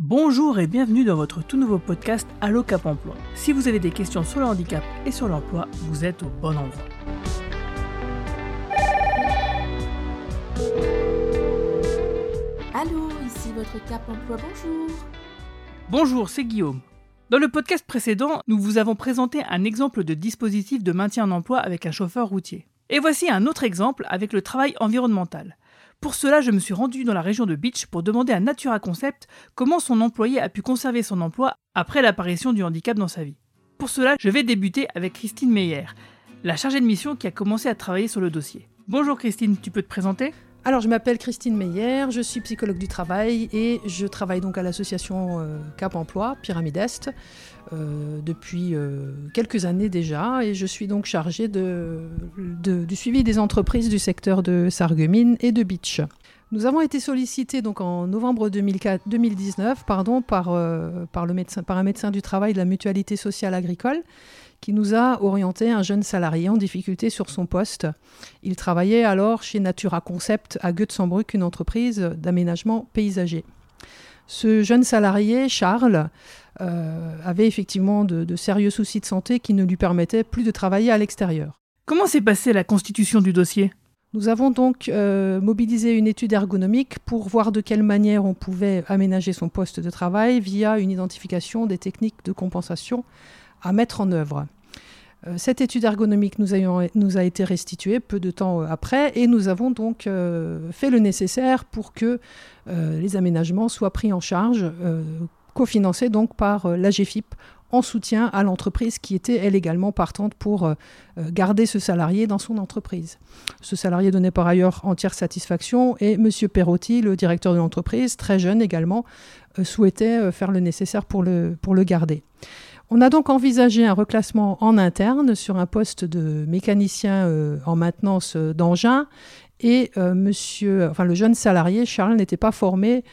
Bonjour et bienvenue dans votre tout nouveau podcast Allo Cap Emploi. Si vous avez des questions sur le handicap et sur l'emploi, vous êtes au bon endroit. Allô, ici votre Cap Emploi, bonjour. Bonjour, c'est Guillaume. Dans le podcast précédent, nous vous avons présenté un exemple de dispositif de maintien en emploi avec un chauffeur routier. Et voici un autre exemple avec le travail environnemental. Pour cela, je me suis rendu dans la région de Beach pour demander à Natura Concept comment son employé a pu conserver son emploi après l'apparition du handicap dans sa vie. Pour cela, je vais débuter avec Christine Meyer, la chargée de mission qui a commencé à travailler sur le dossier. Bonjour Christine, tu peux te présenter? Alors, je m'appelle Christine Meyer, je suis psychologue du travail et je travaille donc à l'association euh, Cap Emploi, Pyramide Est, euh, depuis euh, quelques années déjà. Et je suis donc chargée de, du suivi des entreprises du secteur de Sarreguemines et de Beach. Nous avons été sollicités donc en novembre 2004, 2019 pardon, par un médecin du travail de la mutualité sociale agricole qui nous a orienté un jeune salarié en difficulté sur son poste. Il travaillait alors chez Natura Concept à Götzenbrück, une entreprise d'aménagement paysager. Ce jeune salarié, Charles, euh, avait effectivement de, sérieux soucis de santé qui ne lui permettaient plus de travailler à l'extérieur. Comment s'est passée la constitution du dossier? Nous avons donc euh, mobilisé une étude ergonomique pour voir de quelle manière on pouvait aménager son poste de travail via une identification des techniques de compensation à mettre en œuvre. Euh, cette étude ergonomique nous, a été restituée peu de temps euh, après et nous avons donc euh, fait le nécessaire pour que les aménagements soient pris en charge, cofinancés donc par l'AGFIP en soutien à l'entreprise qui était elle également partante pour garder ce salarié dans son entreprise. Ce salarié donnait par ailleurs entière satisfaction et M. Perotti, le directeur de l'entreprise, très jeune également, souhaitait faire le nécessaire pour le, pour le garder. On a donc envisagé un reclassement en interne sur un poste de mécanicien euh, en maintenance euh, d'engins et euh, monsieur, enfin, le jeune salarié, Charles, n'était pas formé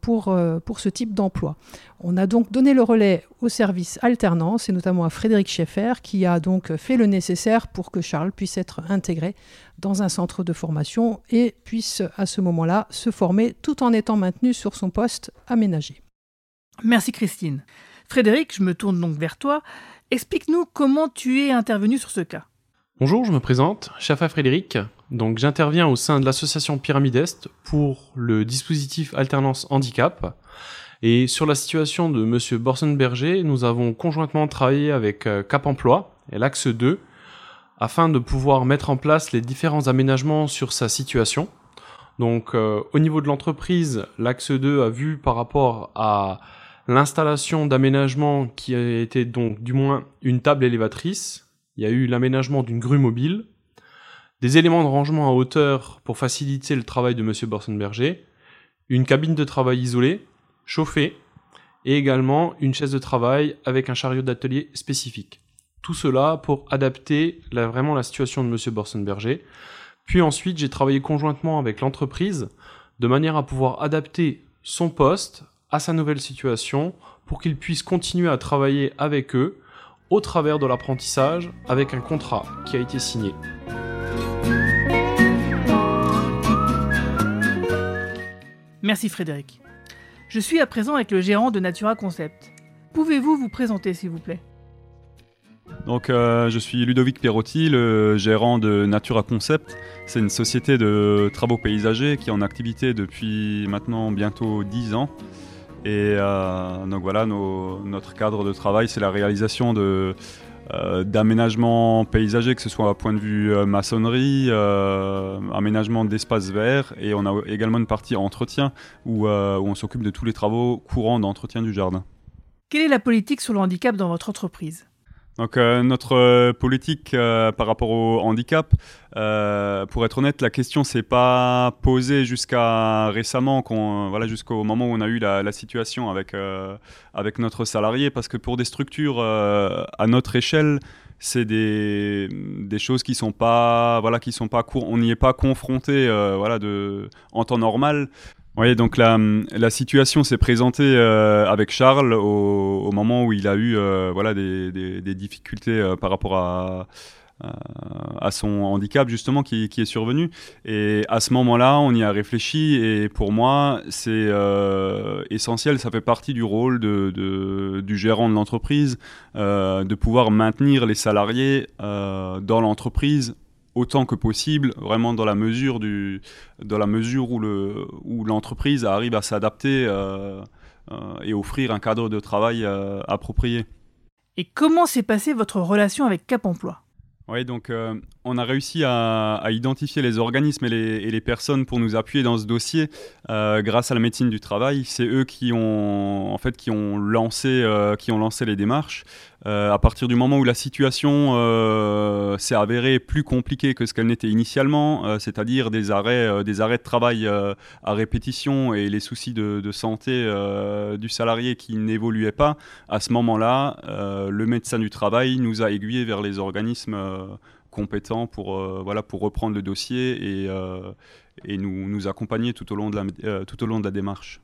pour, pour ce type d'emploi. On a donc donné le relais au service alternance et notamment à Frédéric Schaeffer qui a donc fait le nécessaire pour que Charles puisse être intégré dans un centre de formation et puisse à ce moment-là se former tout en étant maintenu sur son poste aménagé. Merci Christine. Frédéric, je me tourne donc vers toi. Explique-nous comment tu es intervenu sur ce cas. Bonjour, je me présente, Chafa Frédéric. Donc j'interviens au sein de l'association Pyramide Est pour le dispositif Alternance Handicap. Et sur la situation de Monsieur Borsenberger, nous avons conjointement travaillé avec euh, Cap Emploi et l'Axe 2 afin de pouvoir mettre en place les différents aménagements sur sa situation. Donc euh, au niveau de l'entreprise, l'Axe 2 a vu par rapport à l'installation d'aménagement qui a été donc du moins une table élévatrice, il y a eu l'aménagement d'une grue mobile, des éléments de rangement à hauteur pour faciliter le travail de Monsieur Borsenberger, une cabine de travail isolée, chauffée, et également une chaise de travail avec un chariot d'atelier spécifique. Tout cela pour adapter vraiment la situation de Monsieur Borsenberger. Puis ensuite, j'ai travaillé conjointement avec l'entreprise de manière à pouvoir adapter son poste à sa nouvelle situation pour qu'il puisse continuer à travailler avec eux au travers de l'apprentissage avec un contrat qui a été signé. Merci Frédéric. Je suis à présent avec le gérant de Natura Concept. Pouvez-vous vous présenter s'il vous plaît? Donc, euh, je suis Ludovic Pierotti, le gérant de Natura Concept. C'est une société de travaux paysagers qui est en activité depuis maintenant bientôt 10 ans. Et euh, donc voilà, notre cadre de travail, c'est la réalisation de, euh, d'aménagement paysager, que ce soit à point de vue euh, maçonnerie, aménagement d'espaces verts, et on a également une partie entretien où on s'occupe de tous les travaux courants d'entretien du jardin. Quelle est la politique sur le handicap dans votre entreprise? Donc euh, notre euh, politique euh, par rapport au handicap, pour être honnête, la question s'est pas posée jusqu'à récemment, voilà, jusqu'au moment où on a eu la, situation avec avec notre salarié, parce que pour des structures à notre échelle, c'est des, des, choses qui sont pas voilà qui sont pas on n'y est pas confronté voilà de en temps normal oui, donc la, situation s'est présentée euh, avec Charles au, moment où il a eu euh, voilà, des, difficultés euh, par rapport à, son handicap justement qui, est survenu. Et à ce moment-là, on y a réfléchi et pour moi, c'est essentiel. Ça fait partie du rôle du gérant de l'entreprise de pouvoir maintenir les salariés dans l'entreprise autant que possible, vraiment dans la mesure du, dans la mesure où le, où l'entreprise arrive à s'adapter et offrir un cadre de travail approprié. Et comment s'est passée votre relation avec Cap Emploi? Oui, donc euh, on a réussi à, identifier les organismes et les, personnes pour nous appuyer dans ce dossier euh, grâce à la médecine du travail. C'est eux qui ont en fait qui ont lancé euh, qui ont lancé les démarches. à partir du moment où la situation s'est avérée plus compliquée que ce qu'elle n'était initialement, c'est-à-dire des arrêts des arrêts de travail à répétition et les soucis de, de santé du salarié qui n'évoluaient pas, à ce moment-là, le médecin du travail nous a aiguillés vers les organismes compétents pour, euh, pour reprendre le dossier et, euh, et nous, nous accompagner euh, tout au long de la démarche.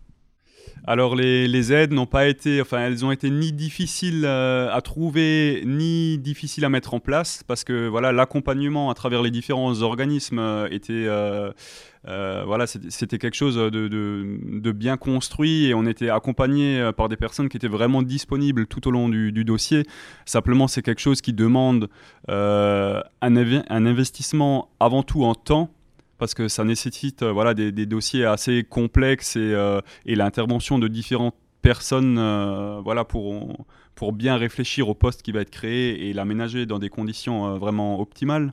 Alors les, aides n'ont pas été, enfin elles ont été ni difficiles à trouver ni difficiles à mettre en place parce que voilà l'accompagnement à travers les différents organismes était euh, voilà, c'était quelque chose de, bien construit et on était accompagné euh, par des personnes qui étaient vraiment disponibles tout au long du, dossier. Simplement, c'est quelque chose qui demande euh, un, investissement avant tout en temps parce que ça nécessite voilà, des, dossiers assez complexes et, et l'intervention de différentes personnes voilà, pour, pour bien réfléchir au poste qui va être créé et l'aménager dans des conditions vraiment optimales.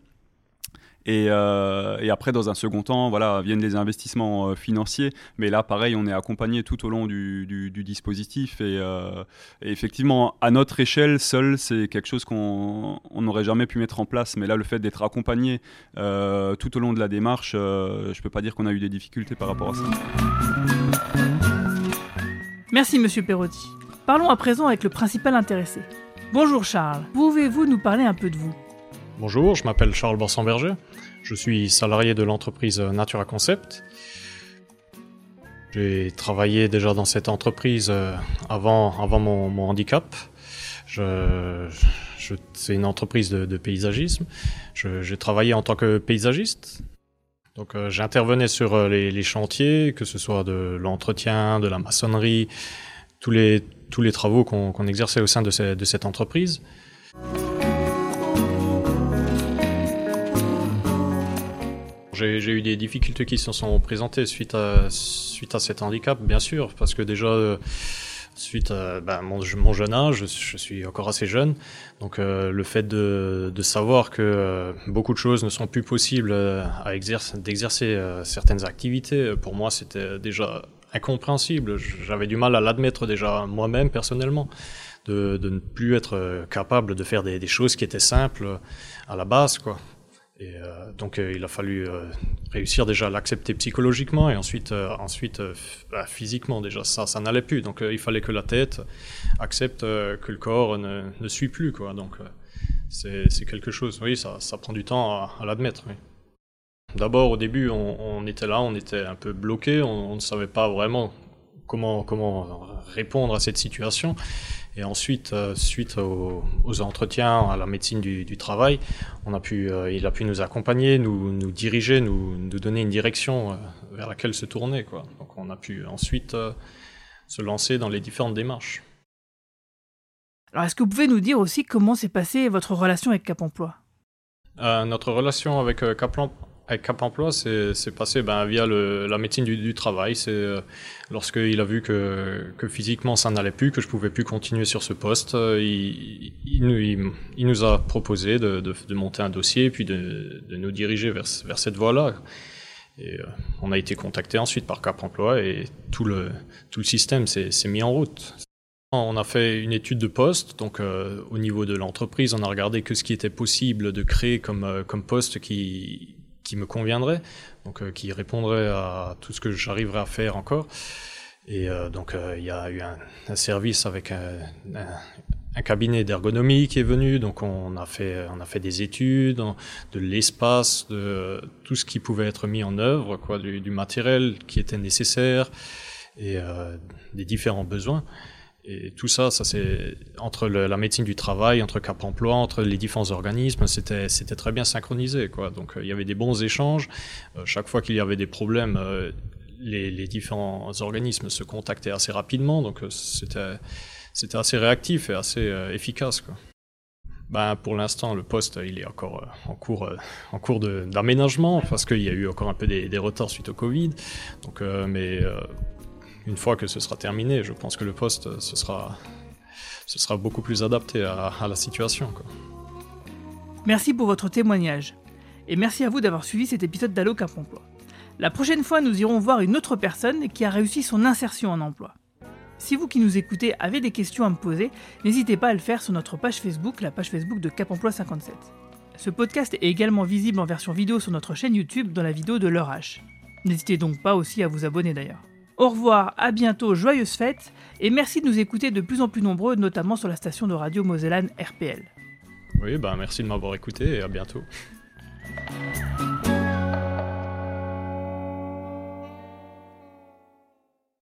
Euh, et, après, dans un second temps, voilà, viennent les investissements euh, financiers. Mais là, pareil, on est accompagné tout au long du, dispositif. Euh, et, effectivement, à notre échelle, seul, c'est quelque chose qu'on n'aurait jamais pu mettre en place. Mais là, le fait d'être accompagné tout au long de la démarche, je ne peux pas dire qu'on a eu des difficultés par rapport à ça. Merci, monsieur Perotti. Parlons à présent avec le principal intéressé. Bonjour Charles, pouvez-vous nous parler un peu de vous? Bonjour, je m'appelle Charles Borsan-Berger. Je suis salarié de l'entreprise Natura Concept. J'ai travaillé déjà dans cette entreprise euh, avant, avant mon, handicap. C'est une entreprise de, paysagisme. J'ai travaillé en tant que paysagiste. Donc euh, j'intervenais sur euh, les, chantiers, que ce soit de l'entretien, de la maçonnerie, tous les, tous les travaux qu'on exerçait au sein de cette entreprise. J'ai eu des difficultés qui se sont présentées suite à, suite à cet handicap, bien sûr, parce que déjà, euh, suite à ben, mon, jeune âge, je, suis encore assez jeune, donc euh, le fait de, savoir que euh, beaucoup de choses ne sont plus possibles à d'exercer certaines activités, pour moi c'était déjà incompréhensible. J'avais du mal à l'admettre déjà moi-même personnellement. De, de, ne plus être capable de faire des, des, choses qui étaient simples à la base, quoi. Et euh, donc euh, il a fallu euh, réussir déjà à l'accepter psychologiquement et ensuite, ensuite bah, physiquement déjà ça, ça n'allait plus. Donc il fallait que la tête accepte que le corps ne, ne suit plus quoi. Donc c'est quelque chose. Oui, ça, ça prend du temps à, l'admettre. D'abord au début on, était là, on était un peu bloqué, on ne savait pas vraiment comment comment répondre à cette situation. Et ensuite, euh, suite aux, entretiens à la médecine du, travail, on a pu, euh, il a pu nous accompagner, nous, nous diriger, nous, nous, donner une direction euh, vers laquelle se tourner. Quoi. Donc on a pu ensuite se lancer dans les différentes démarches. Alors est-ce que vous pouvez nous dire aussi comment s'est passée votre relation avec Cap Emploi? Notre relation avec Cap, avec Cap Emploi, c'est passé ben, via la médecine du, travail. C'est euh, lorsqu'il a vu que, que physiquement ça n'allait plus, que je pouvais plus continuer sur ce poste, euh, il, nous a proposé de, monter un dossier et puis de, nous diriger vers, cette voie-là. Et euh, on a été contacté ensuite par Cap Emploi et tout le, système s'est mis en route. On a fait une étude de poste, donc au niveau de l'entreprise, on a regardé que ce qui était possible de créer comme poste qui, qui me conviendrait, donc euh, qui répondrait à tout ce que j'arriverais à faire encore. Et euh, donc euh, il y a eu un, service avec un, un, cabinet d'ergonomie qui est venu, donc on a fait on a fait des études de l'espace, de tout ce qui pouvait être mis en œuvre, quoi, du, du matériel qui était nécessaire et des différents besoins. Et tout ça, ça c'est entre la médecine du travail, entre Cap Emploi, entre les différents organismes, c'était c'était très bien synchronisé quoi. Donc euh, il y avait des bons échanges. Euh, chaque fois qu'il y avait des problèmes, euh, les, les, différents organismes se contactaient assez rapidement. Donc c'était c'était assez réactif et assez efficace quoi. Ben, pour l'instant, le poste, il est encore en cours, en cours d'aménagement parce qu'il y a eu encore un peu des, des retards suite au Covid. Donc, mais une fois que ce sera terminé, je pense que le poste, ce sera, beaucoup plus adapté à, la situation. Merci pour votre témoignage. Et merci à vous d'avoir suivi cet épisode d'Allo Cap Emploi. La prochaine fois, nous irons voir une autre personne qui a réussi son insertion en emploi. Si vous qui nous écoutez avez des questions à me poser, n'hésitez pas à le faire sur notre page Facebook, la page Facebook de Cap Emploi 57. Ce podcast est également visible en version vidéo sur notre chaîne YouTube dans la vidéo de l'heure H. N'hésitez donc pas aussi à vous abonner d'ailleurs. Au revoir, à bientôt, joyeuses fêtes, et merci de nous écouter de plus en plus nombreux, notamment sur la station de radio Mosellane RPL. Oui, ben merci de m'avoir écouté et à bientôt.